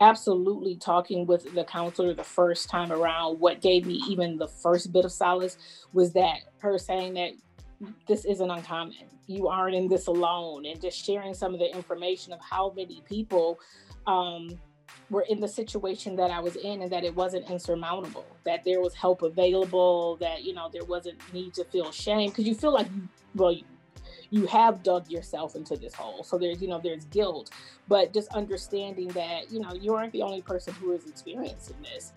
absolutely talking with the counselor the first time around. What gave me even the first bit of solace was that her saying that this isn't uncommon. You aren't in this alone and just sharing some of the information of how many people um, were in the situation that i was in and that it wasn't insurmountable that there was help available that you know there wasn't need to feel shame because you feel like well you, have dug yourself into this hole. So there's, you know, there's guilt, but just understanding that, you know, you aren't the only person who is experiencing this.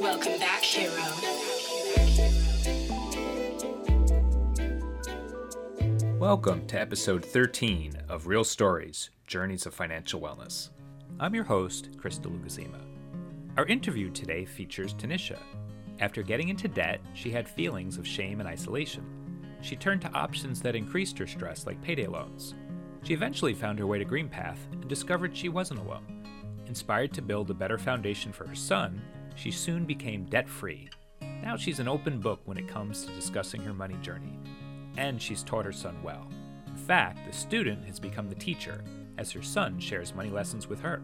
Welcome back, hero. Welcome to episode 13 of Real Stories Journeys of Financial Wellness. I'm your host, Chris DeLucasima. Our interview today features Tanisha. After getting into debt, she had feelings of shame and isolation. She turned to options that increased her stress, like payday loans. She eventually found her way to GreenPath and discovered she wasn't alone. Inspired to build a better foundation for her son, she soon became debt free. Now she's an open book when it comes to discussing her money journey and she's taught her son well. In fact, the student has become the teacher, as her son shares money lessons with her.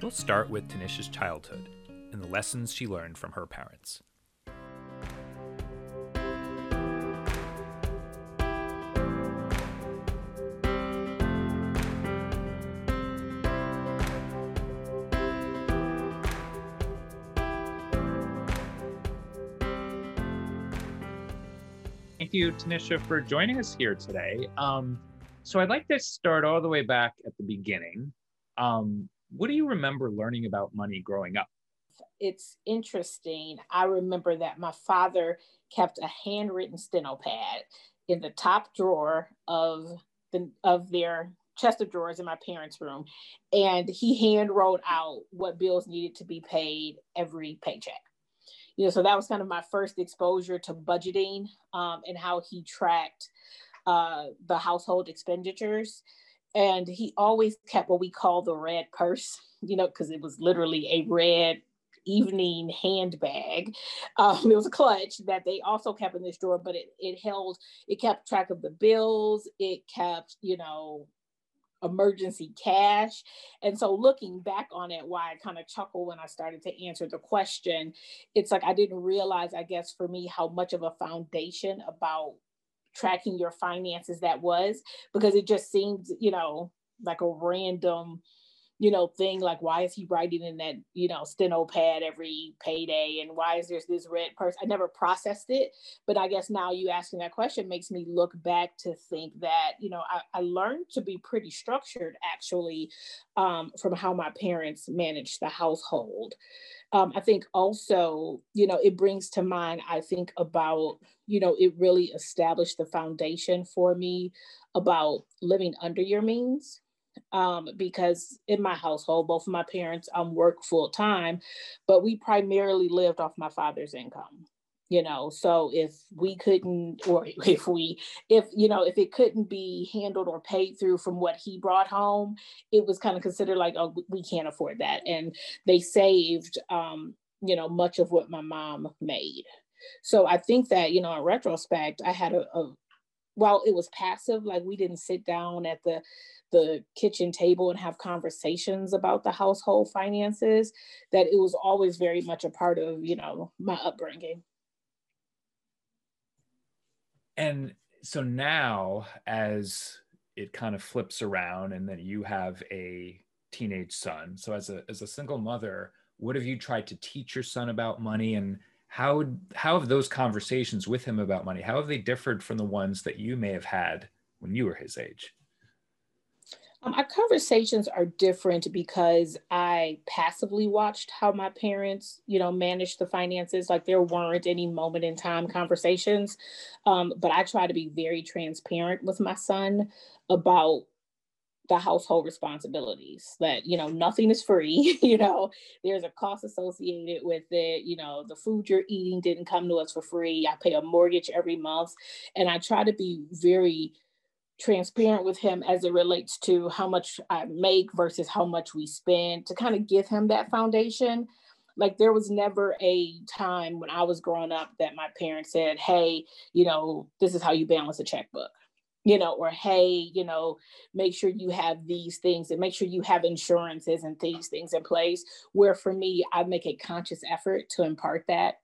We'll start with Tanisha's childhood and the lessons she learned from her parents. Thank you, Tanisha, for joining us here today. Um, so I'd like to start all the way back at the beginning. Um, what do you remember learning about money growing up? It's interesting. I remember that my father kept a handwritten steno pad in the top drawer of the of their chest of drawers in my parents' room, and he hand wrote out what bills needed to be paid every paycheck you know, so that was kind of my first exposure to budgeting um, and how he tracked uh, the household expenditures. And he always kept what we call the red purse, you know, because it was literally a red evening handbag. Um, it was a clutch that they also kept in this drawer, but it, it held, it kept track of the bills. It kept, you know, emergency cash. And so looking back on it, why I kind of chuckle when I started to answer the question, it's like I didn't realize, I guess, for me, how much of a foundation about tracking your finances that was, because it just seemed, you know, like a random you know, thing like why is he writing in that, you know, steno pad every payday and why is there this red person? I never processed it, but I guess now you asking that question makes me look back to think that, you know, I, I learned to be pretty structured actually um, from how my parents managed the household. Um, I think also, you know, it brings to mind, I think about, you know, it really established the foundation for me about living under your means um, because in my household, both of my parents um, work full time, but we primarily lived off my father's income. You know, so if we couldn't, or if we, if you know, if it couldn't be handled or paid through from what he brought home, it was kind of considered like, oh, we can't afford that, and they saved, um, you know, much of what my mom made. So I think that you know, in retrospect, I had a, a while it was passive, like we didn't sit down at the the kitchen table and have conversations about the household finances that it was always very much a part of you know my upbringing. And so now as it kind of flips around and then you have a teenage son so as a as a single mother what have you tried to teach your son about money and how how have those conversations with him about money how have they differed from the ones that you may have had when you were his age um, our conversations are different because I passively watched how my parents, you know, managed the finances. Like there weren't any moment in time conversations, um, but I try to be very transparent with my son about the household responsibilities that you know nothing is free you know there's a cost associated with it you know the food you're eating didn't come to us for free i pay a mortgage every month and i try to be very transparent with him as it relates to how much I make versus how much we spend to kind of give him that foundation. like there was never a time when I was growing up that my parents said, "Hey, you know, this is how you balance a checkbook." You know, or hey, you know, make sure you have these things and make sure you have insurances and these things in place. Where for me, I make a conscious effort to impart that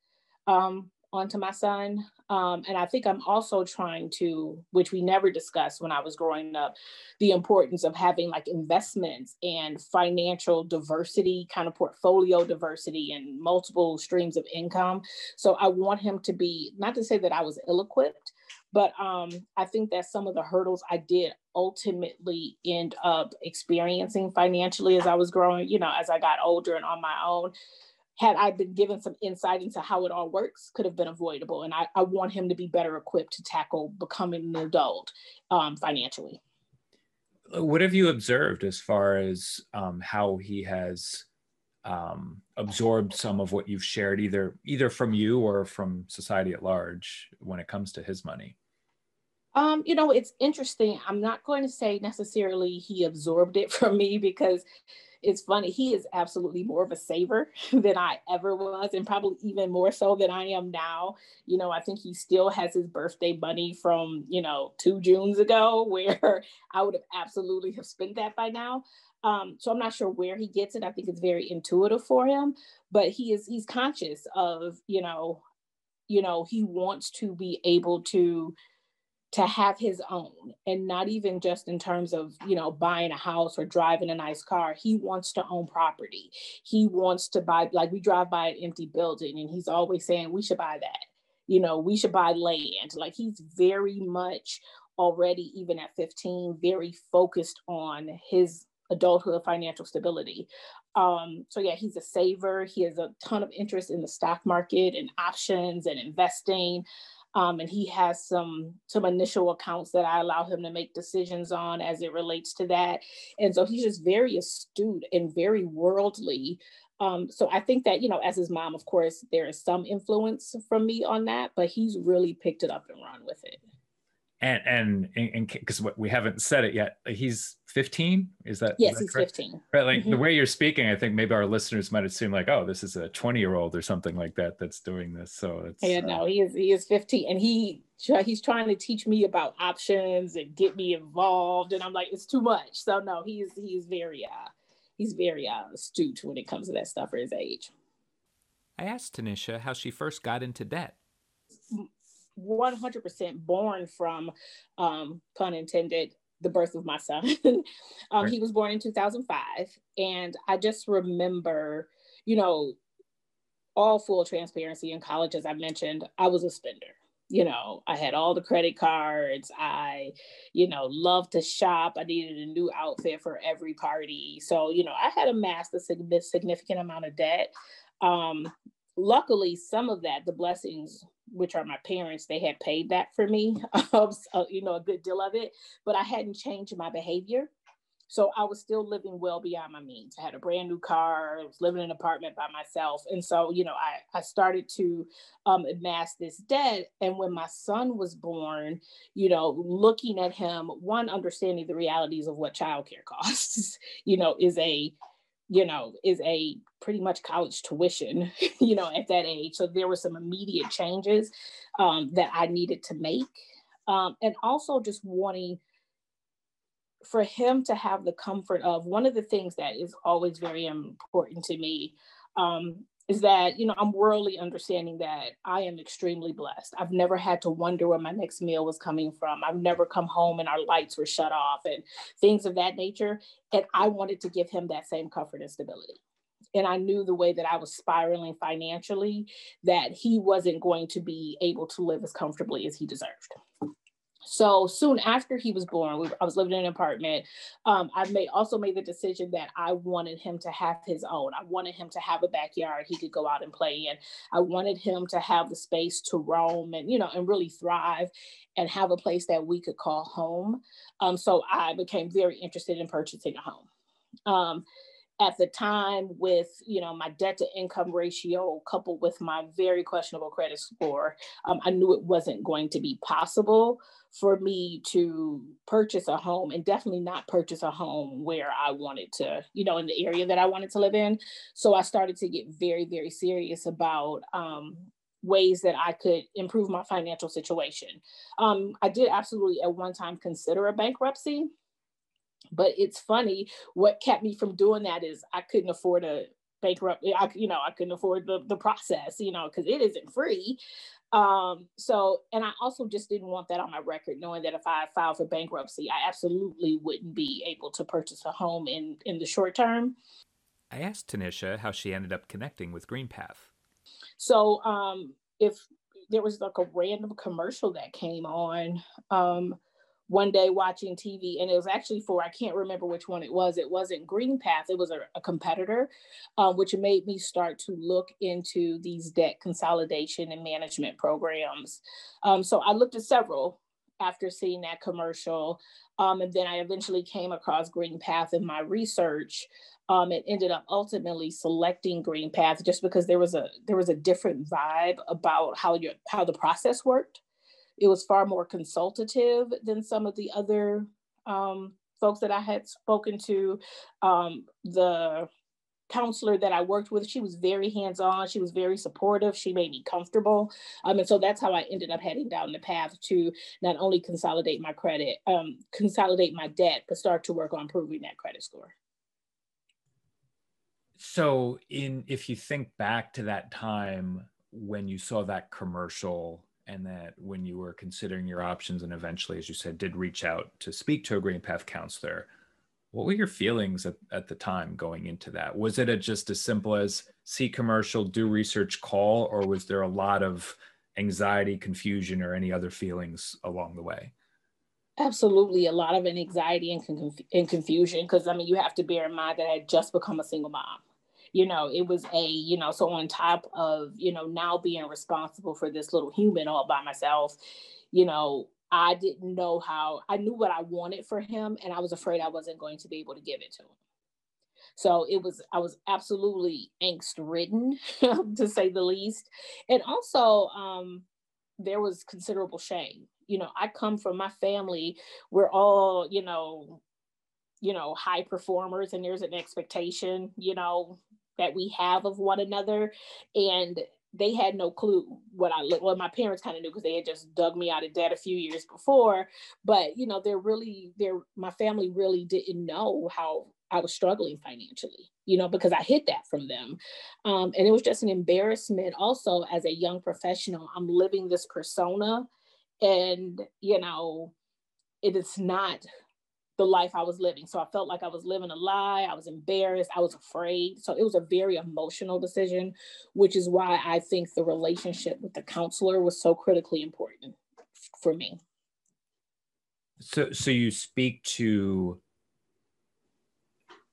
um, onto my son. Um, and I think I'm also trying to, which we never discussed when I was growing up, the importance of having like investments and financial diversity, kind of portfolio diversity and multiple streams of income. So I want him to be, not to say that I was ill equipped, but um, I think that some of the hurdles I did ultimately end up experiencing financially as I was growing, you know, as I got older and on my own had I been given some insight into how it all works, could have been avoidable. And I, I want him to be better equipped to tackle becoming an adult um, financially. What have you observed as far as um, how he has um, absorbed some of what you've shared, either either from you or from society at large, when it comes to his money? Um, you know, it's interesting. I'm not going to say necessarily he absorbed it from me because it's funny. He is absolutely more of a saver than I ever was, and probably even more so than I am now. You know, I think he still has his birthday money from, you know, two Junes ago, where I would have absolutely have spent that by now. Um, so I'm not sure where he gets it. I think it's very intuitive for him, but he is he's conscious of, you know, you know, he wants to be able to to have his own and not even just in terms of you know buying a house or driving a nice car. He wants to own property. He wants to buy like we drive by an empty building and he's always saying we should buy that. You know we should buy land. Like he's very much already even at 15 very focused on his adulthood financial stability. Um, so yeah he's a saver. He has a ton of interest in the stock market and options and investing um, and he has some some initial accounts that I allow him to make decisions on as it relates to that. And so he's just very astute and very worldly. Um, so I think that you know, as his mom, of course, there is some influence from me on that, but he's really picked it up and run with it and and and because we haven't said it yet he's 15 is that yes is that he's correct? 15 right like mm-hmm. the way you're speaking i think maybe our listeners might assume like oh this is a 20 year old or something like that that's doing this so it's yeah uh, no he is he is 15 and he he's trying to teach me about options and get me involved and i'm like it's too much. So no he's he's very uh he's very uh astute when it comes to that stuff for his age. I asked tanisha how she first got into debt 100% born from, um, pun intended, the birth of my son. um, right. He was born in 2005. And I just remember, you know, all full transparency in college, as I mentioned, I was a spender. You know, I had all the credit cards. I, you know, loved to shop. I needed a new outfit for every party. So, you know, I had amassed a significant amount of debt. Um, luckily, some of that, the blessings which are my parents, they had paid that for me, uh, you know, a good deal of it, but I hadn't changed my behavior. So I was still living well beyond my means. I had a brand new car, I was living in an apartment by myself. And so, you know, I, I started to um, amass this debt. And when my son was born, you know, looking at him, one, understanding the realities of what childcare costs, you know, is a you know, is a pretty much college tuition, you know, at that age. So there were some immediate changes um, that I needed to make. Um, and also just wanting for him to have the comfort of one of the things that is always very important to me um, is that you know i'm worldly understanding that i am extremely blessed i've never had to wonder where my next meal was coming from i've never come home and our lights were shut off and things of that nature and i wanted to give him that same comfort and stability and i knew the way that i was spiraling financially that he wasn't going to be able to live as comfortably as he deserved so soon after he was born, we, I was living in an apartment. Um, I made also made the decision that I wanted him to have his own. I wanted him to have a backyard he could go out and play in. I wanted him to have the space to roam and you know and really thrive, and have a place that we could call home. Um, so I became very interested in purchasing a home. Um, at the time with you know my debt to income ratio coupled with my very questionable credit score um, i knew it wasn't going to be possible for me to purchase a home and definitely not purchase a home where i wanted to you know in the area that i wanted to live in. So i started to get very very serious about um, ways that i could improve my financial situation. Um, i did absolutely at one time consider a bankruptcy but it's funny what kept me from doing that is i couldn't afford a bankrupt i you know i couldn't afford the, the process you know because it isn't free. Um so and i also just didn't want that on my record knowing that if i filed for bankruptcy i absolutely wouldn't be able to purchase a home in in the short term. I asked tanisha how she ended up connecting with GreenPath so um if there was like a random commercial that came on um one day watching TV, and it was actually for I can't remember which one it was. It wasn't GreenPath; it was a, a competitor, um, which made me start to look into these debt consolidation and management programs. Um, so I looked at several after seeing that commercial, um, and then I eventually came across GreenPath in my research. Um, and ended up ultimately selecting GreenPath just because there was a there was a different vibe about how your how the process worked it was far more consultative than some of the other um, folks that I had spoken to. Um, the counselor that I worked with, she was very hands on. She was very supportive. She made me comfortable. Um, and so that's how I ended up heading down the path to not only consolidate my credit, um, consolidate my debt, but start to work on improving that credit score. So, in if you think back to that time when you saw that commercial and that when you were considering your options and eventually as you said did reach out to speak to a GreenPath counselor what were your feelings at, at the time going into that? Was it a, just as simple as see commercial do research call or was there a lot of anxiety confusion or any other feelings along the way? Absolutely a lot of anxiety and, conf- and confusion because i mean you have to bear in mind that i had just become a single mom you know it was a you know so on top of you know now being responsible for this little human all by myself you know i didn't know how i knew what i wanted for him and i was afraid i wasn't going to be able to give it to him. So it was i was absolutely angst ridden to say the least. And also um there was considerable shame. You know i come from my family we're all you know you know high performers and there's an expectation you know that we have of one another and they had no clue what I look. Well, my parents kind of knew because they had just dug me out of debt a few years before. But you know, they're really, they're my family really didn't know how I was struggling financially. You know, because I hid that from them, um, and it was just an embarrassment. Also, as a young professional, I'm living this persona, and you know, it is not the life I was living. So I felt like I was living a lie. I was embarrassed. I was afraid. So it was a very emotional decision, which is why I think the relationship with the counselor was so critically important for me. So, so you speak to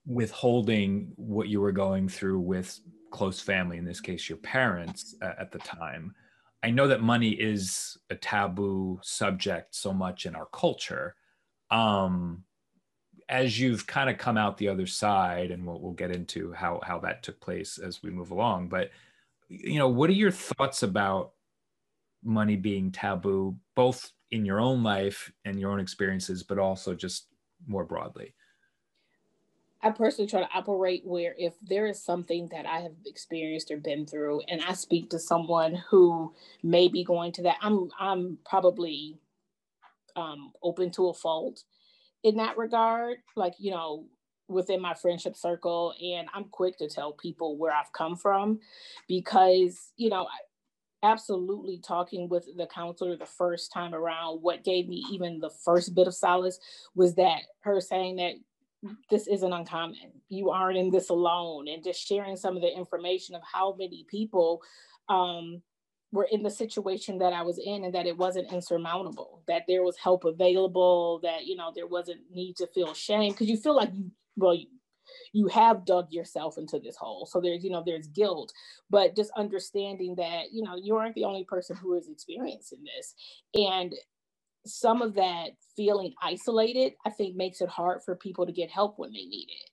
withholding what you were going through with close family, in this case, your parents uh, at the time. I know that money is a taboo subject so much in our culture. Um, as you've kind of come out the other side, and we'll, we'll get into how how that took place as we move along. But you know, what are your thoughts about money being taboo, both in your own life and your own experiences, but also just more broadly? I personally try to operate where if there is something that I have experienced or been through, and I speak to someone who may be going to that, I'm I'm probably um, open to a fault in that regard, like, you know, within my friendship circle. And I'm quick to tell people where I've come from because, you know, absolutely talking with the counselor the first time around, what gave me even the first bit of solace was that her saying that this isn't uncommon. You aren't in this alone. And just sharing some of the information of how many people um, were in the situation that I was in and that it wasn't insurmountable, that there was help available, that, you know, there wasn't need to feel shame because you feel like you, well, you, you have dug yourself into this hole. So there's, you know, there's guilt, but just understanding that, you know, you aren't the only person who is experiencing this. And some of that feeling isolated, I think makes it hard for people to get help when they need it.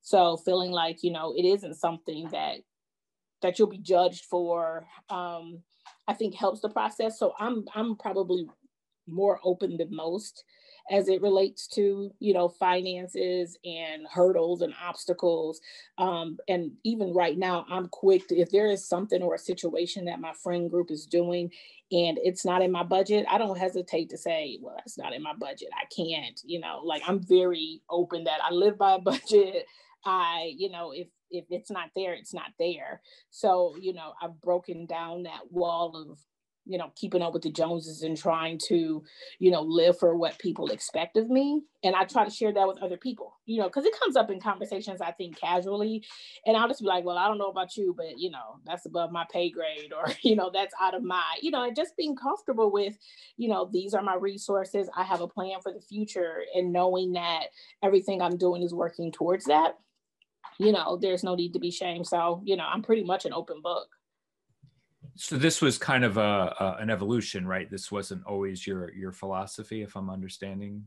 So feeling like, you know, it isn't something that that you'll be judged for, um, I think helps the process. So I'm I'm probably more open than most as it relates to you know finances and hurdles and obstacles. Um, and even right now i'm quick to, if there is something or a situation that my friend group is doing and it's not in my budget i don't hesitate to say well that's not in my budget. I can't you know like i'm very open that i live by a budget. I you know if if it's not there it's not there so you know i've broken down that wall of you know, keeping up with the Joneses and trying to, you know, live for what people expect of me. And I try to share that with other people, you know, because it comes up in conversations, I think, casually. And I'll just be like, well, I don't know about you, but, you know, that's above my pay grade or, you know, that's out of my, you know, and just being comfortable with, you know, these are my resources. I have a plan for the future and knowing that everything I'm doing is working towards that. You know, there's no need to be shamed. So, you know, I'm pretty much an open book. So this was kind of a, a, an evolution right? This wasn't always your your philosophy if i'm understanding?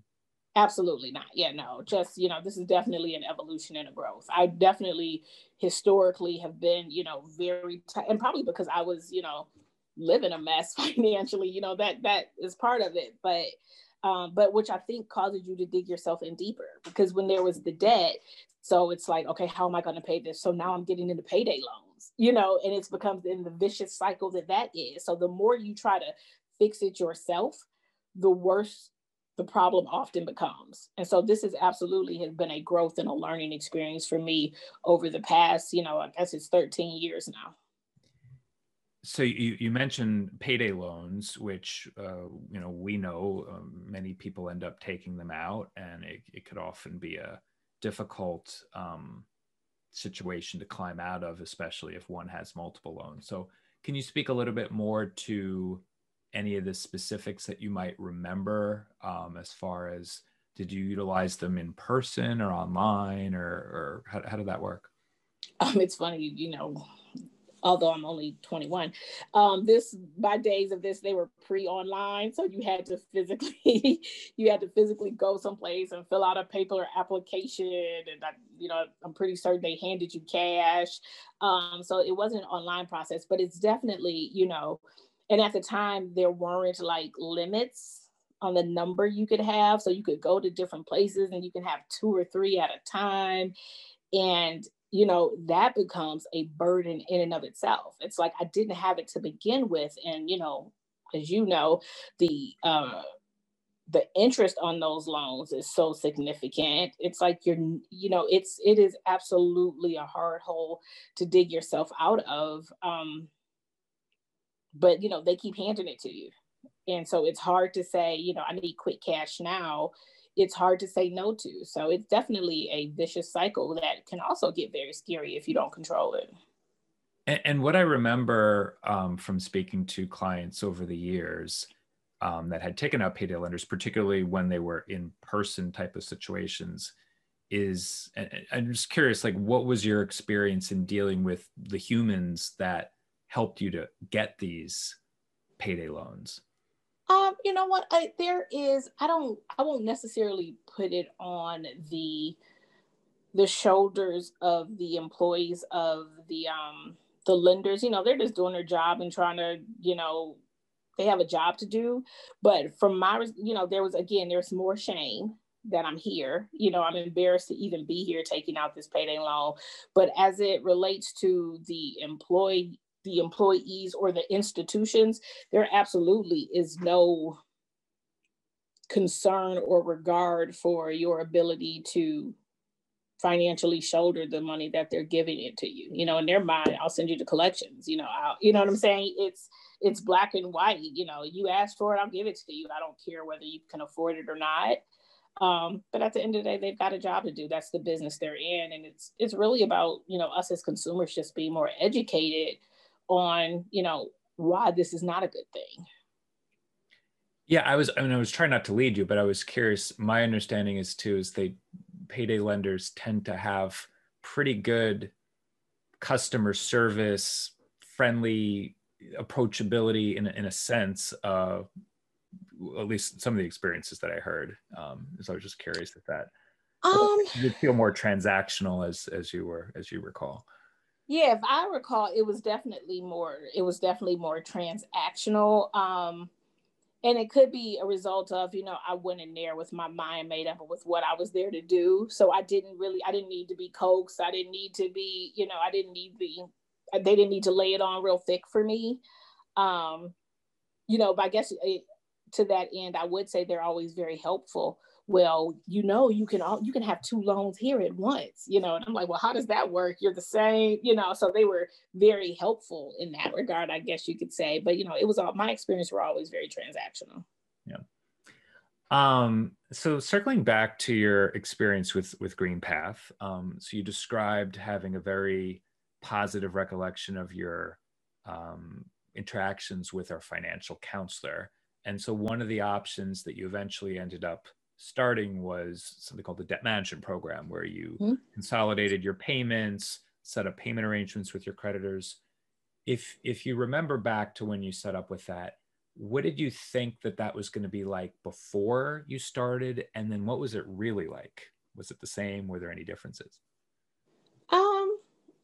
Absolutely not. Yeah no just you know this is definitely an evolution and a growth. I definitely historically have been you know very t- and probably because i was you know living a mess financially you know that that is part of it. But um, but which I think causes you to dig yourself in deeper because when there was the debt, so it's like, okay, how am I going to pay this? So now I'm getting into payday loans, you know, and it's becomes in the vicious cycle that that is. So the more you try to fix it yourself, the worse the problem often becomes. And so this is absolutely has been a growth and a learning experience for me over the past, you know, I guess it's 13 years now so you, you mentioned payday loans which uh, you know we know um, many people end up taking them out and it, it could often be a difficult um, situation to climb out of especially if one has multiple loans. So can you speak a little bit more to any of the specifics that you might remember um, as far as did you utilize them in person or online or, or how, how did that work? Um, it's funny you know although I'm only 21. Um, this by days of this, they were pre-online, so you had to physically, you had to physically go someplace and fill out a paper application, and I, you know, I'm pretty certain they handed you cash. Um, so it wasn't an online process, but it's definitely, you know, and at the time there weren't like limits on the number you could have, so you could go to different places and you can have two or three at a time and you know that becomes a burden in and of itself. It's like i didn't have it to begin with and you know as you know the uh the interest on those loans is so significant. It's like you're you know it's it is absolutely a hard hole to dig yourself out of um but you know they keep handing it to you. And so it's hard to say you know i need quick cash now it's hard to say no to. So it's definitely a vicious cycle that can also get very scary if you don't control it. And, and what I remember um, from speaking to clients over the years um, that had taken out payday lenders, particularly when they were in person type of situations, is I'm just curious, like, what was your experience in dealing with the humans that helped you to get these payday loans? You know what? I, there is. I don't. I won't necessarily put it on the the shoulders of the employees of the um the lenders. You know, they're just doing their job and trying to. You know, they have a job to do. But from my, you know, there was again, there's more shame that I'm here. You know, I'm embarrassed to even be here taking out this payday loan. But as it relates to the employee the employees or the institutions, there absolutely is no concern or regard for your ability to financially shoulder the money that they're giving it to you. You know, in their mind, I'll send you the collections. You know, I'll, you know what I'm saying? It's it's black and white. You know, you ask for it, I'll give it to you. I don't care whether you can afford it or not. Um, but at the end of the day, they've got a job to do. That's the business they're in, and it's it's really about you know us as consumers just being more educated on, you know, why this is not a good thing. Yeah, I was I mean I was trying not to lead you, but I was curious. My understanding is too is they payday lenders tend to have pretty good customer service, friendly approachability in, in a sense, uh, at least some of the experiences that I heard. Um, so I was just curious if that Um, you feel more transactional as as you were as you recall. Yeah, if I recall, it was definitely more. It was definitely more transactional. Um, and it could be a result of you know I went in there with my mind made up with what I was there to do. So I didn't really, I didn't need to be coaxed. I didn't need to be, you know, I didn't need the, they didn't need to lay it on real thick for me. Um, you know, but I guess it, to that end, I would say they're always very helpful well you know you can all you can have two loans here at once you know? And i'm like well how does that work? You're the same you know? So they were very helpful in that regard i guess you could say. But you know it was all my experience were always very transactional. Yeah. Um so circling back to your experience with with GreenPath um so you described having a very positive recollection of your um interactions with our financial counselor. And so one of the options that you eventually ended up starting was something called the debt management program, where you mm-hmm. consolidated your payments, set up payment arrangements with your creditors. If if you remember back to when you set up with that, what did you think that that was going to be like before you started, and then what was it really like? Was it the same? Were there any differences?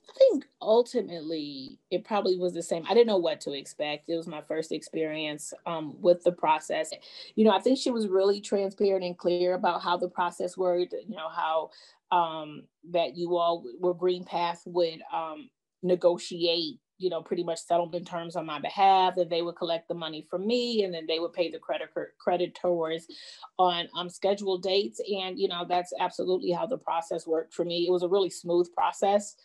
I think ultimately it probably was the same. I didn't know what to expect. It was my first experience um, with the process. You know, I think she was really transparent and clear about how the process worked. You know how um, that you all were GreenPath would um, negotiate. You know, pretty much settlement terms on my behalf. That they would collect the money from me, and then they would pay the credit creditors on um, scheduled dates. And you know, that's absolutely how the process worked for me. It was a really smooth process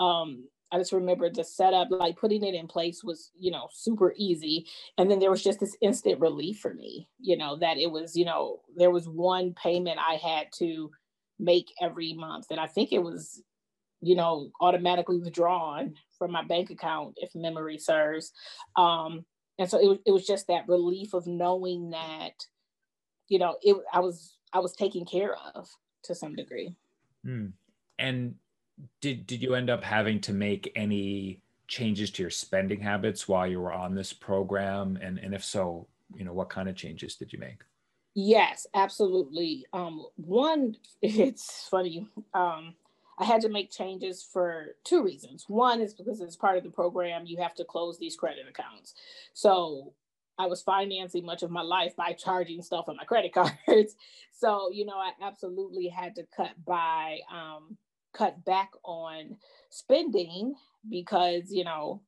um, I just remember the setup, like putting it in place was, you know, super easy. And then there was just this instant relief for me, you know, that it was, you know, there was one payment I had to make every month. And I think it was, you know, automatically withdrawn from my bank account, if memory serves. Um, and so it was, it was just that relief of knowing that, you know, it, I was, I was taken care of to some degree. Mm. And did did you end up having to make any changes to your spending habits while you were on this program? And and if so you know what kind of changes did you make? Yes absolutely. Um one it's funny um i had to make changes for two reasons. One is because as part of the program you have to close these credit accounts. So I was financing much of my life by charging stuff on my credit cards. So, you know, I absolutely had to cut by um, cut back on spending because you know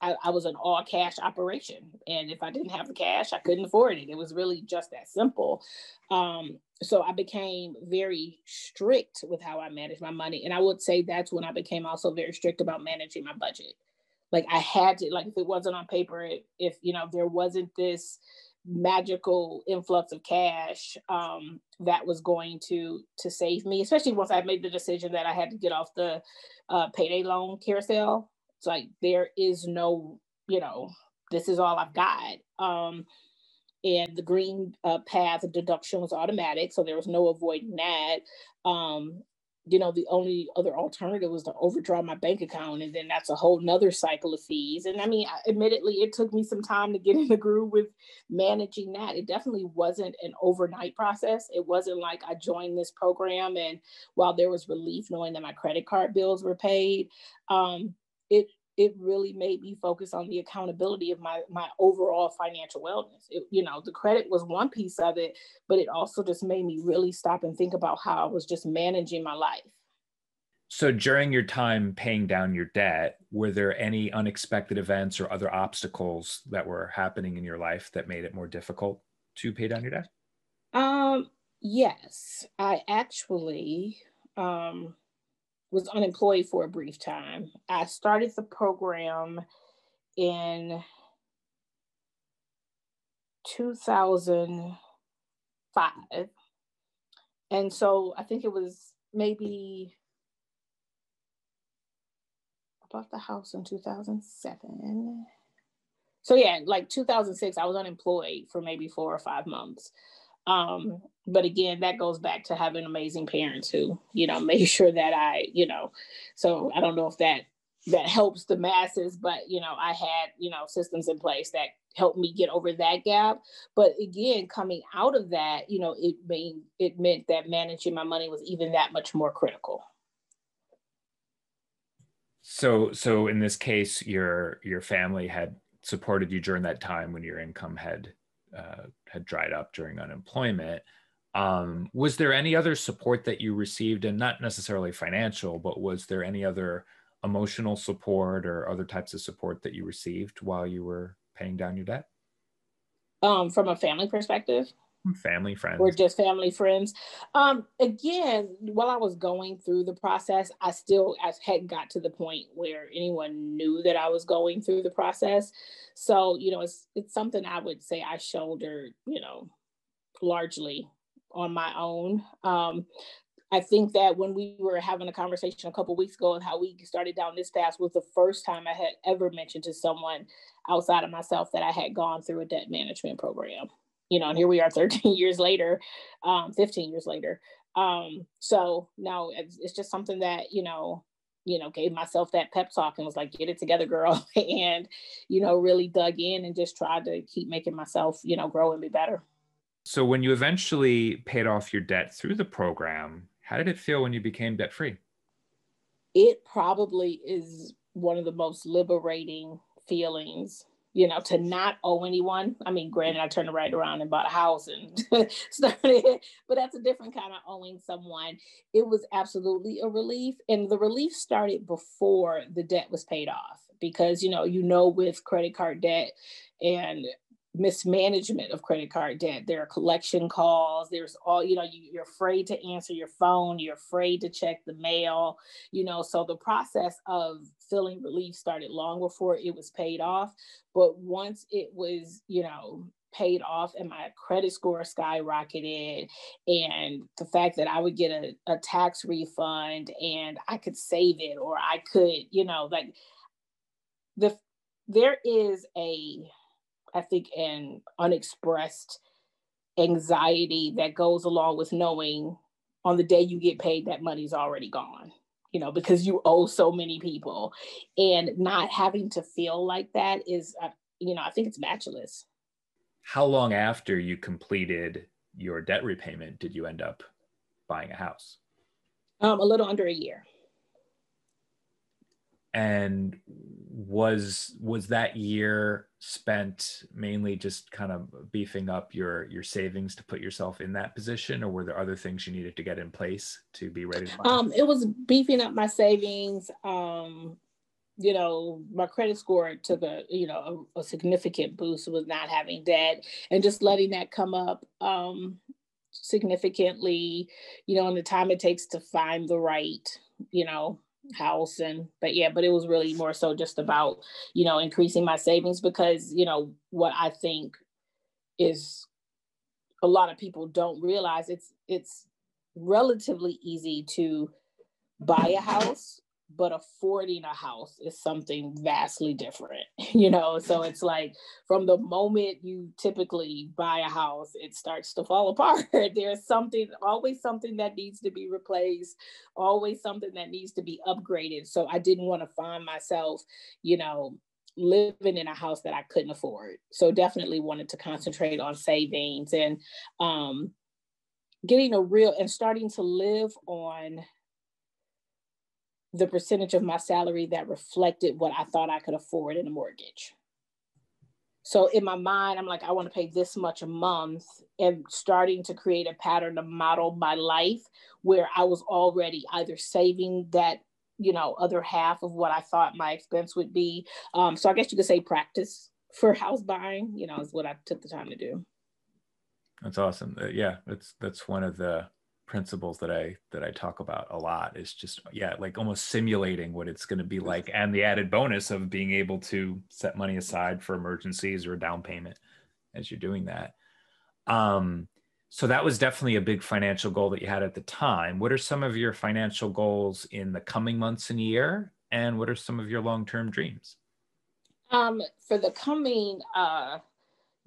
I, I, was an all cash operation. And if i didn't have the cash i couldn't afford it. It was really just that simple. Um, so i became very strict with how i managed my money. And i would say that's when i became also very strict about managing my budget. Like i had to like if it wasn't on paper if you know there wasn't this magical influx of cash um, that was going to to save me, especially once I made the decision that I had to get off the uh, payday loan carousel. It's like there is no, you know, this is all I've got. Um, and the green uh, path deduction was automatic, so there was no avoiding that. Um, you know, the only other alternative was to overdraw my bank account. And then that's a whole nother cycle of fees. And I mean, admittedly, it took me some time to get in the groove with managing that. It definitely wasn't an overnight process. It wasn't like I joined this program and while there was relief knowing that my credit card bills were paid, um, it it really made me focus on the accountability of my my overall financial wellness. It, you know, the credit was one piece of it, but it also just made me really stop and think about how I was just managing my life. So during your time paying down your debt, were there any unexpected events or other obstacles that were happening in your life that made it more difficult to pay down your debt? Um, yes, I actually um was unemployed for a brief time. I started the program in 2005. And so I think it was maybe I bought the house in 2007. So yeah, like 2006, I was unemployed for maybe four or five months. Um, but again, that goes back to having amazing parents who, you know, made sure that I, you know, so I don't know if that that helps the masses, but you know, I had, you know, systems in place that helped me get over that gap. But again, coming out of that, you know, it made it meant that managing my money was even that much more critical. So so in this case, your your family had supported you during that time when your income had uh, had dried up during unemployment. Um, was there any other support that you received, and not necessarily financial, but was there any other emotional support or other types of support that you received while you were paying down your debt? Um, from a family perspective, family friends. or just family friends. Um again while i was going through the process i still I hadn't got to the point where anyone knew that i was going through the process. So you know it's it's something i would say i shouldered you know largely on my own. Um I think that when we were having a conversation a couple weeks ago and how we started down this path was the first time I had ever mentioned to someone outside of myself that I had gone through a debt management program. You know, and here we are 13 years later, um, 15 years later. Um, so now it's, it's just something that, you know, you know, gave myself that pep talk and was like, get it together, girl. and, you know, really dug in and just tried to keep making myself, you know, grow and be better. So when you eventually paid off your debt through the program, how did it feel when you became debt free? It probably is one of the most liberating feelings you know, to not owe anyone. I mean, granted, I turned right around and bought a house and started, but that's a different kind of owing someone. It was absolutely a relief. And the relief started before the debt was paid off because, you know, you know, with credit card debt and mismanagement of credit card debt. There are collection calls. There's all, you know, you, you're afraid to answer your phone. You're afraid to check the mail, you know. So the process of feeling relief started long before it was paid off. But once it was, you know, paid off and my credit score skyrocketed and the fact that I would get a, a tax refund and I could save it or I could, you know, like the there is a I think, an unexpressed anxiety that goes along with knowing on the day you get paid that money's already gone you know because you owe so many people. And not having to feel like that is uh, you know i think it's matchless. How long after you completed your debt repayment did you end up buying a house? Um, a little under a year. And was was that year spent mainly just kind of beefing up your your savings to put yourself in that position or were there other things you needed to get in place to be ready to um it was beefing up my savings um you know my credit score took a you know a, a significant boost with not having debt and just letting that come up um significantly you know in the time it takes to find the right you know house and but yeah but it was really more so just about you know increasing my savings because you know what i think is a lot of people don't realize it's it's relatively easy to buy a house but affording a house is something vastly different you know? So it's like from the moment you typically buy a house it starts to fall apart. There's something always something that needs to be replaced always something that needs to be upgraded. So i didn't want to find myself you know living in a house that i couldn't afford. So definitely wanted to concentrate on savings and um getting a real and starting to live on the percentage of my salary that reflected what I thought I could afford in a mortgage. So in my mind, I'm like, I want to pay this much a month and starting to create a pattern to model my life where I was already either saving that, you know, other half of what I thought my expense would be. Um, so I guess you could say practice for house buying, you know, is what I took the time to do. That's awesome. Uh, yeah, that's that's one of the principles that I that I talk about a lot is just yeah like almost simulating what it's going to be like and the added bonus of being able to set money aside for emergencies or a down payment as you're doing that. Um, so that was definitely a big financial goal that you had at the time. What are some of your financial goals in the coming months and year and what are some of your long-term dreams? Um, for the coming uh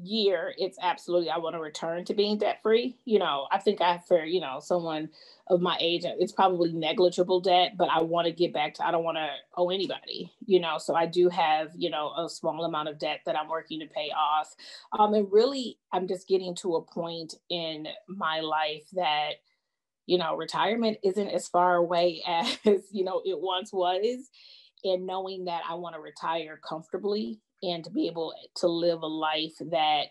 year, it's absolutely I want to return to being debt free. You know, I think I for you know someone of my age, it's probably negligible debt, but I want to get back to I don't want to owe anybody. You know, so I do have you know a small amount of debt that I'm working to pay off, um, and really I'm just getting to a point in my life that you know retirement isn't as far away as you know it once was and knowing that I want to retire comfortably and to be able to live a life that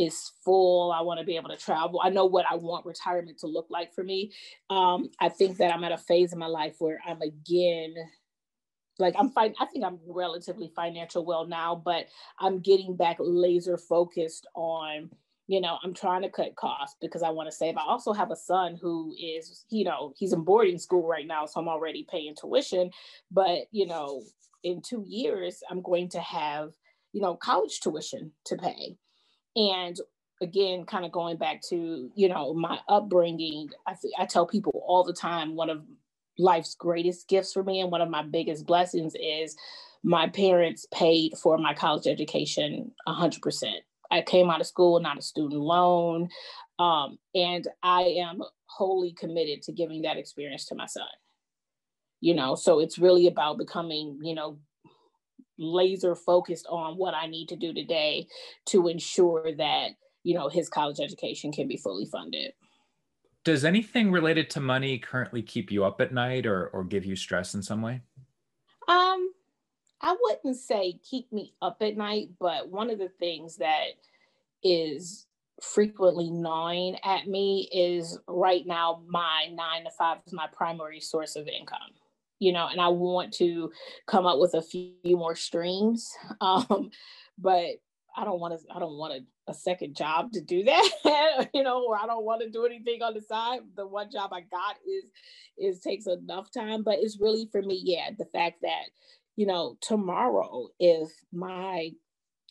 is full. I want to be able to travel. I know what I want retirement to look like for me. Um, I think that I'm at a phase in my life where I'm again, like I'm fine. I think I'm relatively financial well now, but I'm getting back laser focused on, you know, I'm trying to cut costs because I want to save. I also have a son who is, you know, he's in boarding school right now, so I'm already paying tuition. But you know, in two years, I'm going to have you know, college tuition to pay. And again, kind of going back to, you know, my upbringing, I, I tell people all the time, one of life's greatest gifts for me and one of my biggest blessings is my parents paid for my college education 100%. I came out of school, not a student loan. Um, and I am wholly committed to giving that experience to my son. You know, so it's really about becoming, you know, laser focused on what I need to do today to ensure that, you know, his college education can be fully funded. Does anything related to money currently keep you up at night or, or give you stress in some way? Um, I wouldn't say keep me up at night, but one of the things that is frequently gnawing at me is right now my nine to five is my primary source of income you know, and I want to come up with a few more streams. Um, but I don't want to, I don't want a, a second job to do that, you know, or I don't want to do anything on the side. The one job I got is, is takes enough time, but it's really for me, yeah, the fact that, you know, tomorrow, if my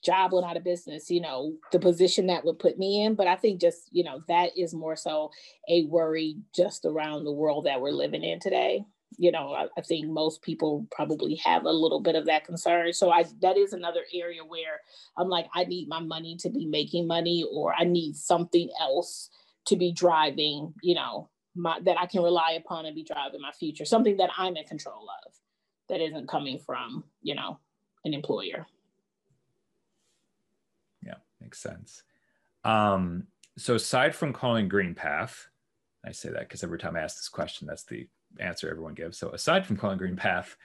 job went out of business, you know, the position that would put me in. But I think just, you know, that is more so a worry just around the world that we're living in today you know I, I, think most people probably have a little bit of that concern. So i that is another area where i'm like i need my money to be making money or i need something else to be driving you know my that i can rely upon and be driving my future something that i'm in control of that isn't coming from you know an employer. Yeah makes sense. Um so aside from calling GreenPath, i say that because every time i ask this question that's the answer everyone gives. So aside from calling GreenPath,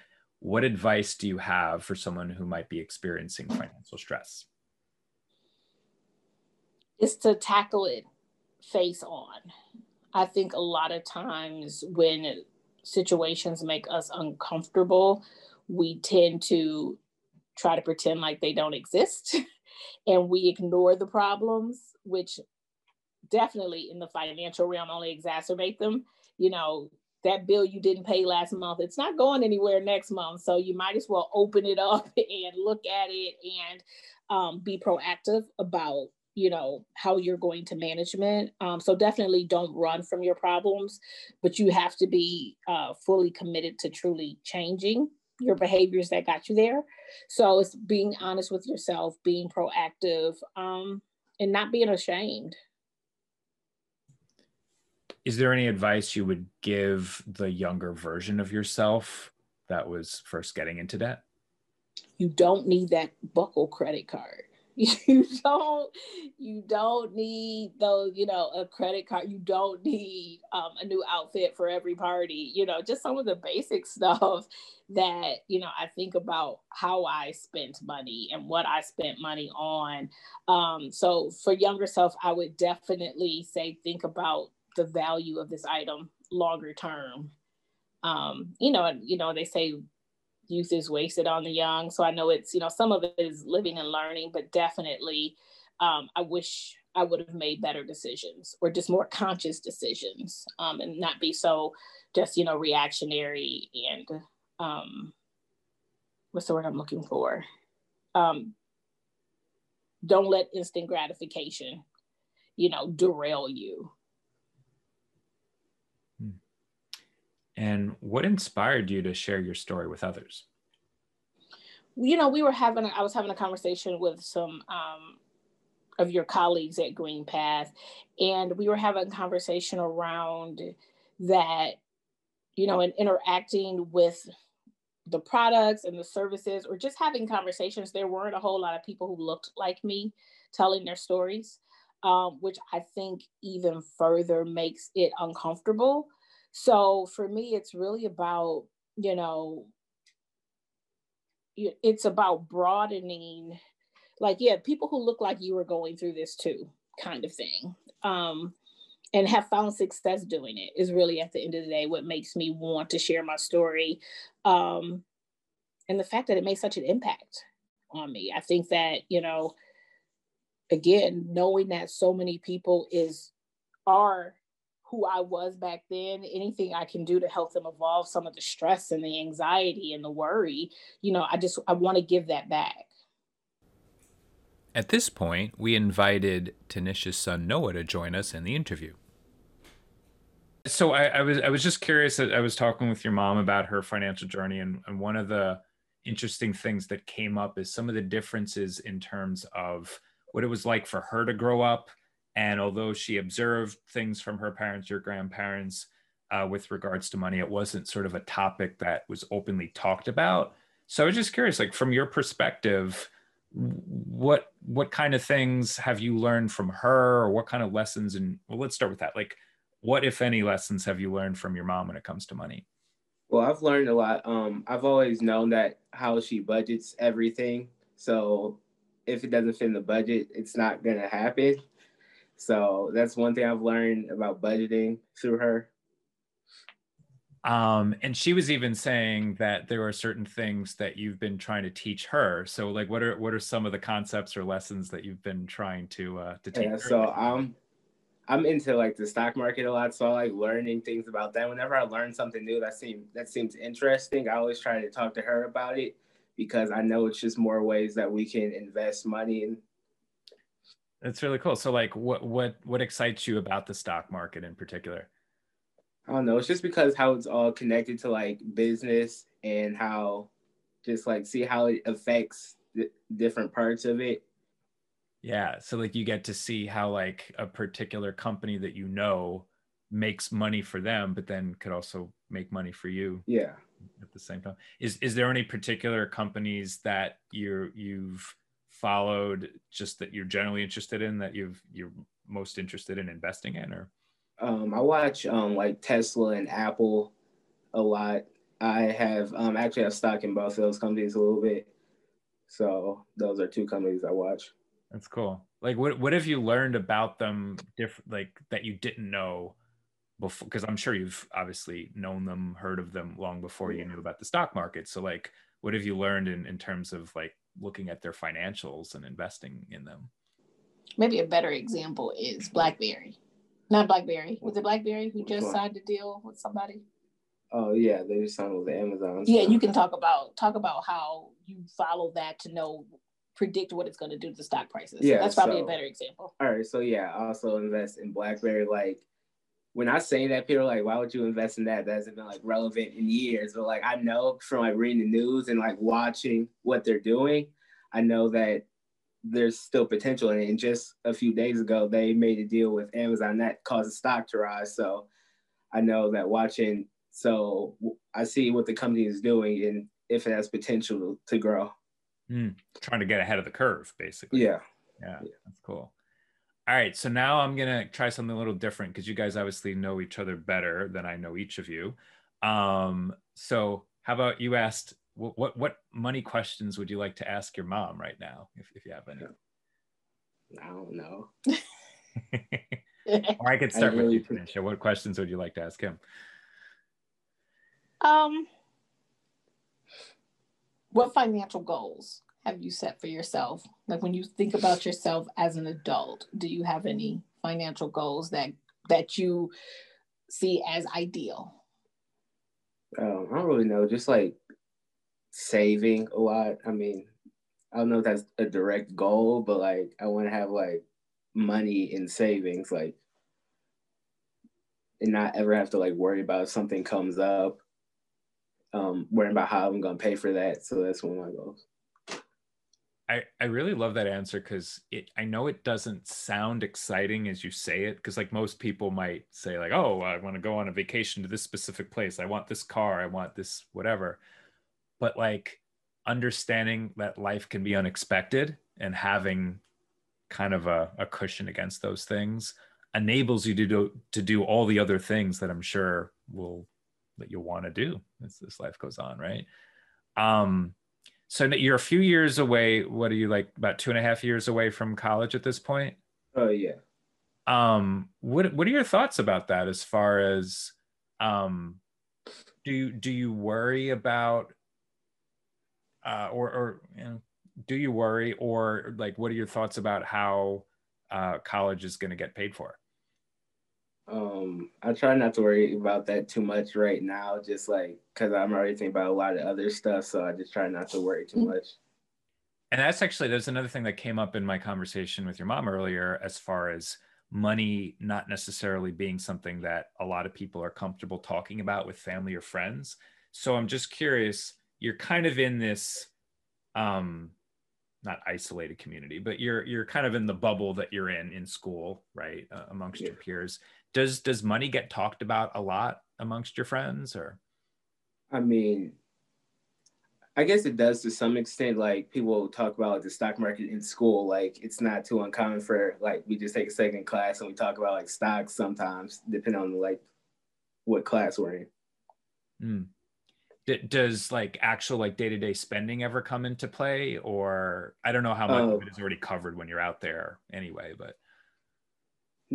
what advice do you have for someone who might be experiencing financial stress? Is to tackle it face on. I think a lot of times when situations make us uncomfortable, we tend to try to pretend like they don't exist and we ignore the problems, which definitely in the financial realm only exacerbate them. You know, that bill you didn't pay last month, it's not going anywhere next month. So you might as well open it up and look at it and um, be proactive about you know how you're going to management. Um, so definitely don't run from your problems but you have to be uh, fully committed to truly changing your behaviors that got you there. So it's being honest with yourself being proactive um, and not being ashamed is there any advice you would give the younger version of yourself that was first getting into debt? You don't need that buckle credit card. You don't you don't need those, you know, a credit card. You don't need um, a new outfit for every party. You know, just some of the basic stuff that, you know, I think about how I spent money and what I spent money on. Um, so for younger self, I would definitely say think about the value of this item longer term. Um, you know, you know, they say youth is wasted on the young. So I know it's, you know, some of it is living and learning, but definitely um, I wish I would have made better decisions or just more conscious decisions um, and not be so just, you know, reactionary and um, what's the word I'm looking for? Um, don't let instant gratification, you know, derail you. And what inspired you to share your story with others? You know, we were having, I was having a conversation with some um, of your colleagues at GreenPath, and we were having a conversation around that, you know, and interacting with the products and the services, or just having conversations. There weren't a whole lot of people who looked like me telling their stories, um, which I think even further makes it uncomfortable. So for me, it's really about, you know, it's about broadening like yeah people who look like you are going through this too kind of thing um and have found success doing it is really at the end of the day what makes me want to share my story um and the fact that it made such an impact on me. I think that you know again knowing that so many people is are who I was back then, anything I can do to help them evolve some of the stress and the anxiety and the worry, you know, I just I want to give that back. At this point, we invited Tanisha's son Noah to join us in the interview. So I, I was I was just curious that I was talking with your mom about her financial journey, and, and one of the interesting things that came up is some of the differences in terms of what it was like for her to grow up and although she observed things from her parents or grandparents uh, with regards to money, it wasn't sort of a topic that was openly talked about. So I was just curious, like from your perspective, what what kind of things have you learned from her, or what kind of lessons? And well, let's start with that. Like, what if any lessons have you learned from your mom when it comes to money? Well, I've learned a lot. Um, I've always known that how she budgets everything. So if it doesn't fit in the budget, it's not gonna happen. So that's one thing I've learned about budgeting through her. Um, and she was even saying that there are certain things that you've been trying to teach her. So, like, what are what are some of the concepts or lessons that you've been trying to uh, to teach? Yeah, so I'm I'm into like the stock market a lot, so I like learning things about that. Whenever I learn something new that seems that seems interesting, I always try to talk to her about it because I know it's just more ways that we can invest money in that's really cool. So like what what what excites you about the stock market in particular? I don't know. It's just because how it's all connected to like business and how just like see how it affects the different parts of it. Yeah. So like you get to see how like a particular company that you know makes money for them, but then could also make money for you. Yeah. At the same time. Is is there any particular companies that you're you've followed just that you're generally interested in that you've you're most interested in investing in or? Um, i watch um, like tesla and apple a lot. I have um, actually have stock in both of those companies a little bit. So those are two companies i watch. That's cool. Like what, what have you learned about them different like that you didn't know before because i'm sure you've obviously known them heard of them long before you knew about the stock market. So like what have you learned in, in terms of like looking at their financials and investing in them. Maybe a better example is BlackBerry. Not BlackBerry. Was it BlackBerry who just signed a deal with somebody? Oh yeah, they just signed with Amazon. Yeah, you can talk about talk about how you follow that to know predict what it's going to do to the stock prices. Yeah, that's probably so, a better example. All right, so yeah, I also invest in BlackBerry. Like when I say that, people are like, "Why would you invest in that?" That hasn't been like relevant in years. But like I know from like reading the news and like watching what they're doing, I know that there's still potential in it. And just a few days ago, they made a deal with Amazon that caused the stock to rise. So I know that watching, so I see what the company is doing and if it has potential to grow. Mm, trying to get ahead of the curve, basically. Yeah. Yeah, that's cool. All right, so now I'm gonna try something a little different because you guys obviously know each other better than I know each of you. Um, so how about you asked what, what what money questions would you like to ask your mom right now, if if you have any? I don't know. or I could start I really with you, Tanisha. What questions would you like to ask him? Um, what financial goals have you set for yourself? Like when you think about yourself as an adult, do you have any financial goals that that you see as ideal? Um, I don't really know. Just like saving a lot. I mean, I don't know if that's a direct goal, but like I want to have like money in savings, like and not ever have to like worry about something comes up. Um, worrying about how I'm gonna pay for that. So that's one of my goals. I, I really love that answer because it I know it doesn't sound exciting as you say it because like most people might say like oh I want to go on a vacation to this specific place. I want this car. I want this whatever. But like understanding that life can be unexpected and having kind of a, a cushion against those things enables you to do to do all the other things that I'm sure will that you'll want to do as this life goes on right? Um so you're a few years away. What are you like? About two and a half years away from college at this point. Oh yeah. Um, what What are your thoughts about that? As far as, um, do you do you worry about, uh, or or you know, do you worry, or like, what are your thoughts about how uh, college is going to get paid for? Um, I try not to worry about that too much right now, just like because I'm already thinking about a lot of other stuff. So I just try not to worry too much. And that's actually there's another thing that came up in my conversation with your mom earlier, as far as money not necessarily being something that a lot of people are comfortable talking about with family or friends. So I'm just curious, you're kind of in this um not isolated community, but you're you're kind of in the bubble that you're in in school, right, uh, amongst yeah. your peers does does money get talked about a lot amongst your friends or i mean i guess it does to some extent like people talk about like, the stock market in school like it's not too uncommon for like we just take a second class and we talk about like stocks sometimes depending on like what class we're in mm. D- does like actual like day-to-day spending ever come into play or i don't know how much uh, of it is already covered when you're out there anyway but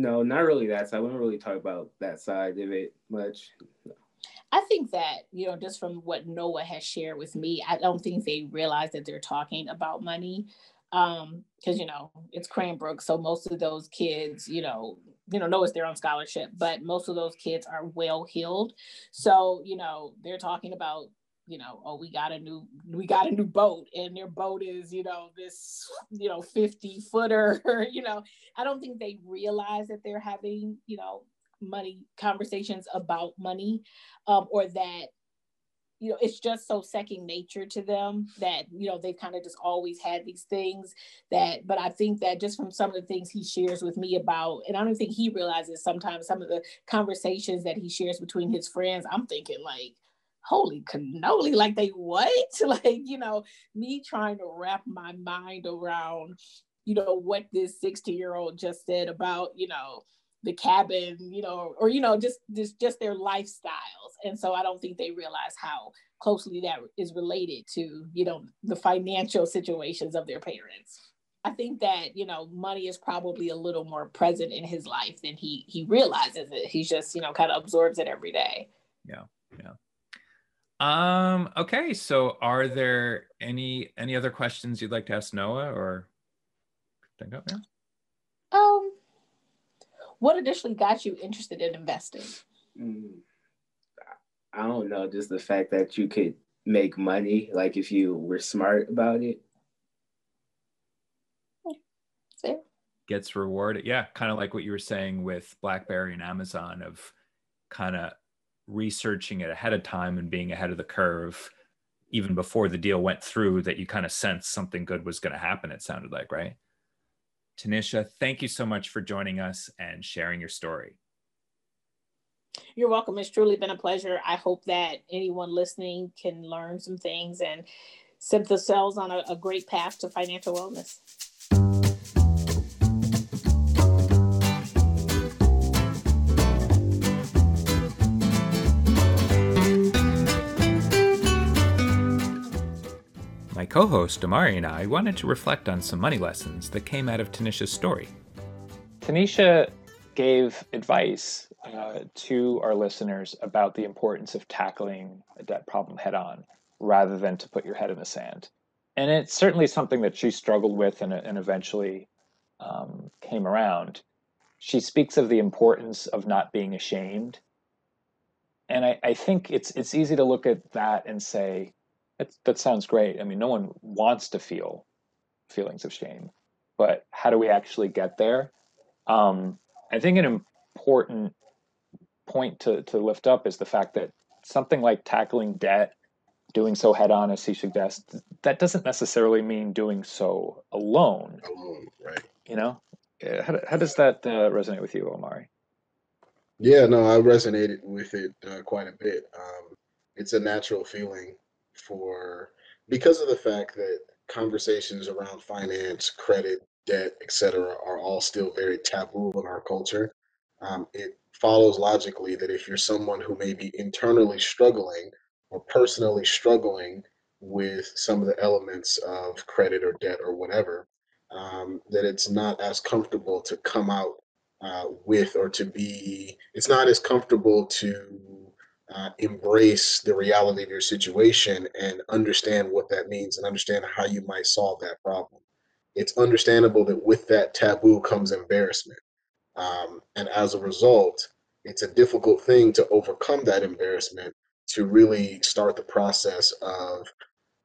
no, not really that side. I wouldn't really talk about that side of it much. No. I think that, you know, just from what Noah has shared with me, I don't think they realize that they're talking about money. Um, because you know, it's Cranbrook. So most of those kids, you know, you know, Noah's there on scholarship, but most of those kids are well heeled. So, you know, they're talking about you know, oh, we got a new we got a new boat and their boat is, you know, this, you know, 50 footer, you know. I don't think they realize that they're having, you know, money conversations about money um, or that you know it's just so second nature to them that you know they've kind of just always had these things that but i think that just from some of the things he shares with me about and i don't think he realizes sometimes some of the conversations that he shares between his friends i'm thinking like holy cannoli like they what? Like you know me trying to wrap my mind around you know what this 60 year old just said about you know the cabin you know or you know just just just their lifestyles and so i don't think they realize how closely that is related to you know the financial situations of their parents i think that you know money is probably a little more present in his life than he he realizes it he's just you know kind of absorbs it every day yeah yeah um, okay, so are there any any other questions you'd like to ask Noah or think of? Yeah. What initially got you interested in investing? Mm, I don't know, just the fact that you could make money, like if you were smart about it. Fair. Gets rewarded. Yeah, kind of like what you were saying with BlackBerry and Amazon of kind of researching it ahead of time and being ahead of the curve even before the deal went through that you kind of sensed something good was going to happen it sounded like right tanisha thank you so much for joining us and sharing your story. You're welcome. It's truly been a pleasure. I hope that anyone listening can learn some things and set themselves on a, a great path to financial wellness My co host, Omari, and I wanted to reflect on some money lessons that came out of Tanisha's story. Tanisha gave advice uh, to our listeners about the importance of tackling a debt problem head on rather than to put your head in the sand. And it's certainly something that she struggled with and, and eventually um, came around. She speaks of the importance of not being ashamed. And I, I think it's it's easy to look at that and say, that, that sounds great. I mean, no one wants to feel feelings of shame, but how do we actually get there? Um, I think an important point to, to lift up is the fact that something like tackling debt, doing so head on, as he suggests, that doesn't necessarily mean doing so alone. Alone, right? You know, how, how does that uh, resonate with you, Omari? Yeah, no, I resonated with it uh, quite a bit. Um, it's a natural feeling for because of the fact that conversations around finance, credit, debt, etc., are all still very taboo in our culture. Um, it follows logically that if you're someone who may be internally struggling or personally struggling with some of the elements of credit or debt or whatever, um, that it's not as comfortable to come out uh, with or to be, it's not as comfortable to uh, embrace the reality of your situation and understand what that means and understand how you might solve that problem. It's understandable that with that taboo comes embarrassment. Um, and as a result, it's a difficult thing to overcome that embarrassment to really start the process of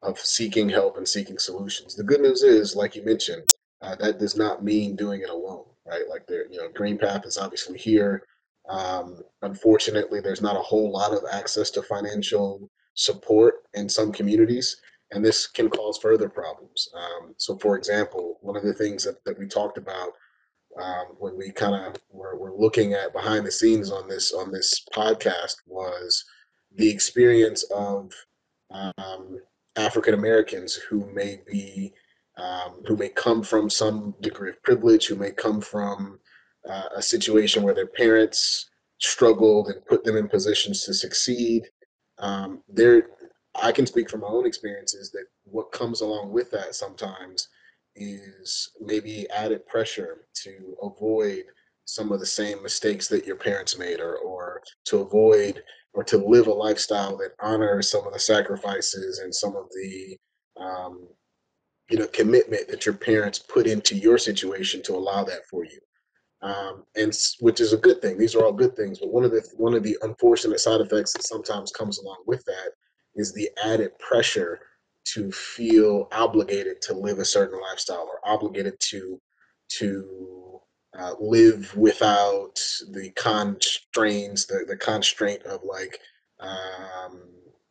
of seeking help and seeking solutions. The good news is, like you mentioned, uh, that does not mean doing it alone, right? Like there, you know, GreenPath is obviously here. Um, unfortunately, there's not a whole lot of access to financial support in some communities, and this can cause further problems. Um, so, for example, one of the things that, that we talked about um, when we kind of were, were looking at behind the scenes on this on this podcast was the experience of um, African Americans who may be um, who may come from some degree of privilege, who may come from uh, a situation where their parents struggled and put them in positions to succeed. Um, there, I can speak from my own experiences that what comes along with that sometimes is maybe added pressure to avoid some of the same mistakes that your parents made or, or to avoid or to live a lifestyle that honors some of the sacrifices and some of the um, you know commitment that your parents put into your situation to allow that for you um, and which is a good thing. These are all good things but one of the one of the unfortunate side effects that sometimes comes along with that is the added pressure to feel obligated to live a certain lifestyle or obligated to to uh, live without the constraints the, the constraint of like um,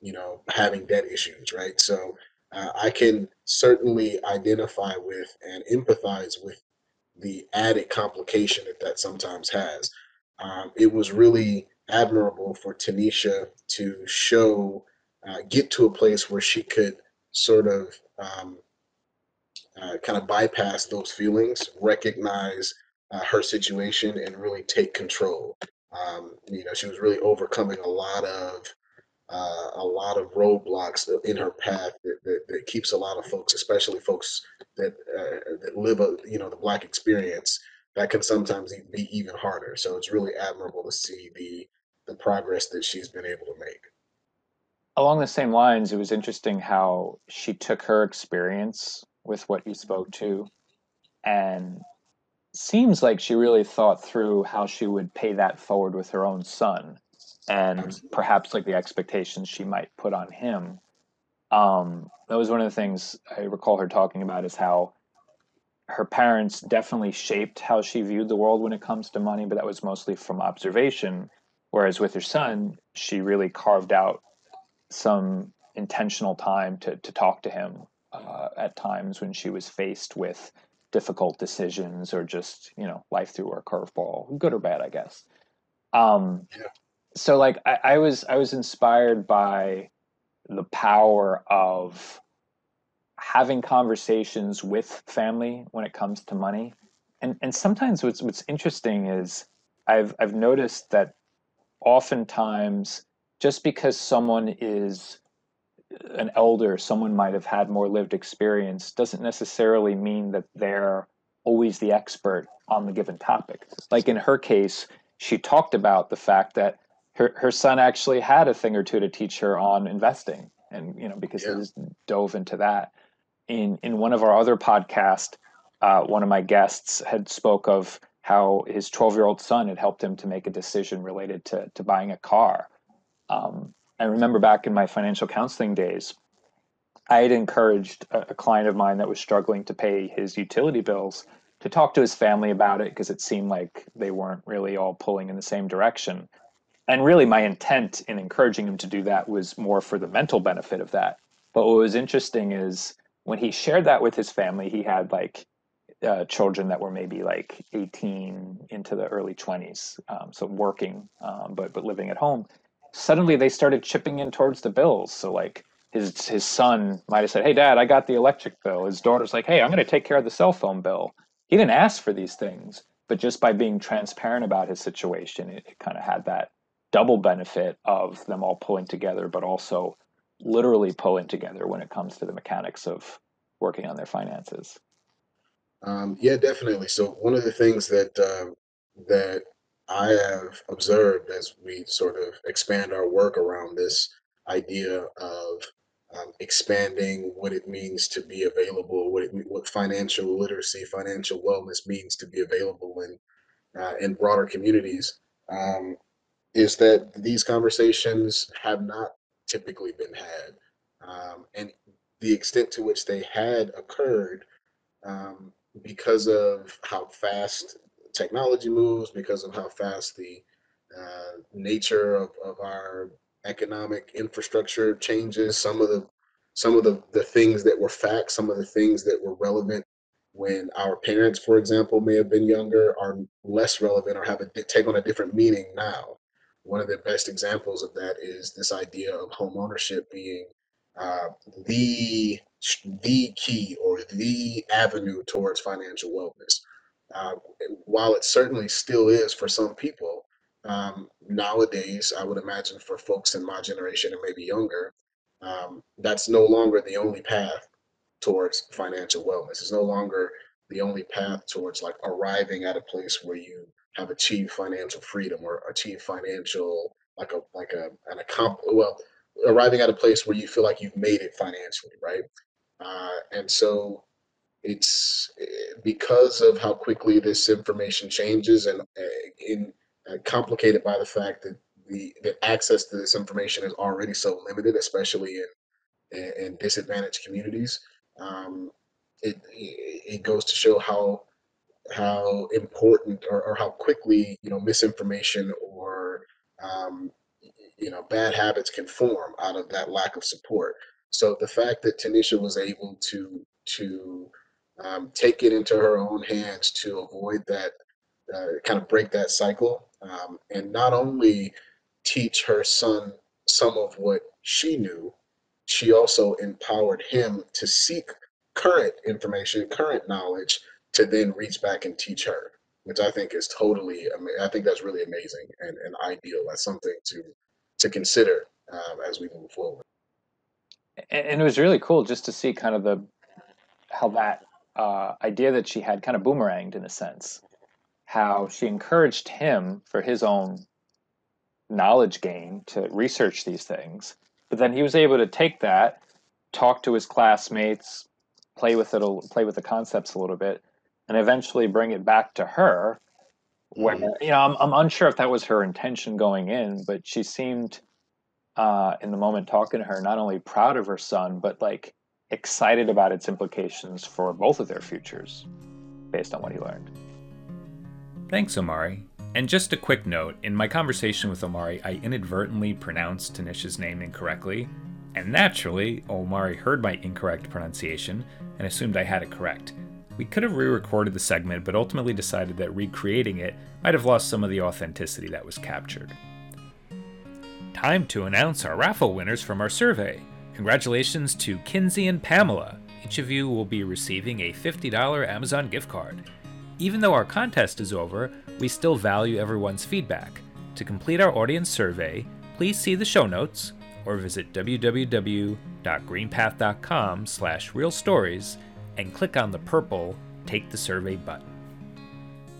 you know having debt issues right? So uh, i can certainly identify with and empathize with the added complication that that sometimes has um, it was really admirable for tanisha to show uh, get to a place where she could sort of um, uh, kind of bypass those feelings, recognize uh, her situation, and really take control. Um, you know, she was really overcoming a lot of uh, a lot of roadblocks in her path that, that, that, keeps a lot of folks, especially folks that uh, that live a you know the black experience, that can sometimes be even harder. So it's really admirable to see the the progress that she's been able to make. Along the same lines, it was interesting how she took her experience with what you spoke to and seems like she really thought through how she would pay that forward with her own son and perhaps like the expectations she might put on him. Um, that was one of the things I recall her talking about is how her parents definitely shaped how she viewed the world when it comes to money, but that was mostly from observation. Whereas with her son, she really carved out some intentional time to to talk to him uh, at times when she was faced with difficult decisions or just you know life threw her a curveball, good or bad, I guess. Um, yeah. So like I, I was I was inspired by the power of having conversations with family when it comes to money. And and sometimes what's what's interesting is I've I've noticed that oftentimes just because someone is an elder, someone might have had more lived experience, doesn't necessarily mean that they're always the expert on the given topic. Like in her case, she talked about the fact that her, her son actually had a thing or two to teach her on investing. And, you know, because yeah. he just dove into that. In in one of our other podcasts, uh, one of my guests had spoke of how his 12 year old son had helped him to make a decision related to, to buying a car um, I remember back in my financial counseling days, I had encouraged a, a client of mine that was struggling to pay his utility bills to talk to his family about it because it seemed like they weren't really all pulling in the same direction. And really, my intent in encouraging him to do that was more for the mental benefit of that. But what was interesting is when he shared that with his family, he had like uh, children that were maybe like 18 into the early 20s, um, so working, um, but but living at home. Suddenly, they started chipping in towards the bills. So like his his son might have said, "Hey, Dad, I got the electric bill." His daughter's like, "Hey, I'm going to take care of the cell phone bill." He didn't ask for these things, but just by being transparent about his situation, it, it kind of had that double benefit of them all pulling together, but also literally pulling together when it comes to the mechanics of working on their finances. Um, yeah, definitely. So one of the things that uh, that I have observed as we sort of expand our work around this idea of um, expanding what it means to be available, what it, what financial literacy, financial wellness means to be available in uh, in broader communities, um, is that these conversations have not typically been had, um, and the extent to which they had occurred um, because of how fast technology moves, because of how fast the uh, nature of, of our economic infrastructure changes, some of the some of the, the things that were facts, some of the things that were relevant when our parents, for example, may have been younger, are less relevant or have a take on a different meaning now. One of the best examples of that is this idea of home ownership being uh, the the key or the avenue towards financial wellness. Uh, while it certainly still is for some people, um, nowadays, I would imagine for folks in my generation and maybe younger, um, that's no longer the only path towards financial wellness. It's no longer the only path towards like arriving at a place where you have achieved financial freedom or achieved financial like a like a an accomp well arriving at a place where you feel like you've made it financially, right? Uh, and so it's eh, because of how quickly this information changes and uh, in uh, complicated by the fact that the that access to this information is already so limited, especially in in, in disadvantaged communities. Um, it it goes to show how how important or, or how quickly you know misinformation or um, you know bad habits can form out of that lack of support. So the fact that Tanisha was able to to um, take it into her own hands to avoid that, uh, kind of break that cycle, um, and not only teach her son some of what she knew, she also empowered him to seek current information, current knowledge, to then reach back and teach her, which I think is totally, I think that's really amazing and, and ideal. That's something to to consider um, as we move forward. And it was really cool just to see kind of the how that uh, idea that she had kind of boomeranged in a sense, how she encouraged him for his own knowledge gain to research these things, but then he was able to take that, talk to his classmates, play with it, play with the concepts a little bit, and eventually bring it back to her where mm-hmm. you know I'm, I'm unsure if that was her intention going in but she seemed uh, in the moment talking to her not only proud of her son but like excited about its implications for both of their futures based on what he learned. Thanks omari. And just a quick note in my conversation with omari i inadvertently pronounced tanisha's name incorrectly and naturally omari heard my incorrect pronunciation and assumed i had it correct we could have re recorded the segment, but ultimately decided that recreating it might have lost some of the authenticity that was captured. Time to announce our raffle winners from our survey. Congratulations to Kinsey and Pamela. Each of you will be receiving a $50 Amazon gift card. Even though our contest is over, we still value everyone's feedback. To complete our audience survey, please see the show notes or visit www.greenpath.com slash and click on the purple Take the Survey button.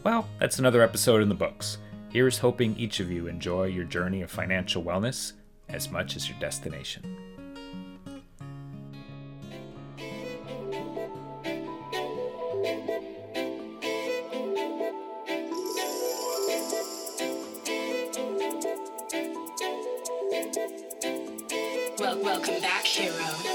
Well, that's another episode in the books. Here's hoping each of you enjoy your journey of financial wellness as much as your destination. Well, welcome back, hero.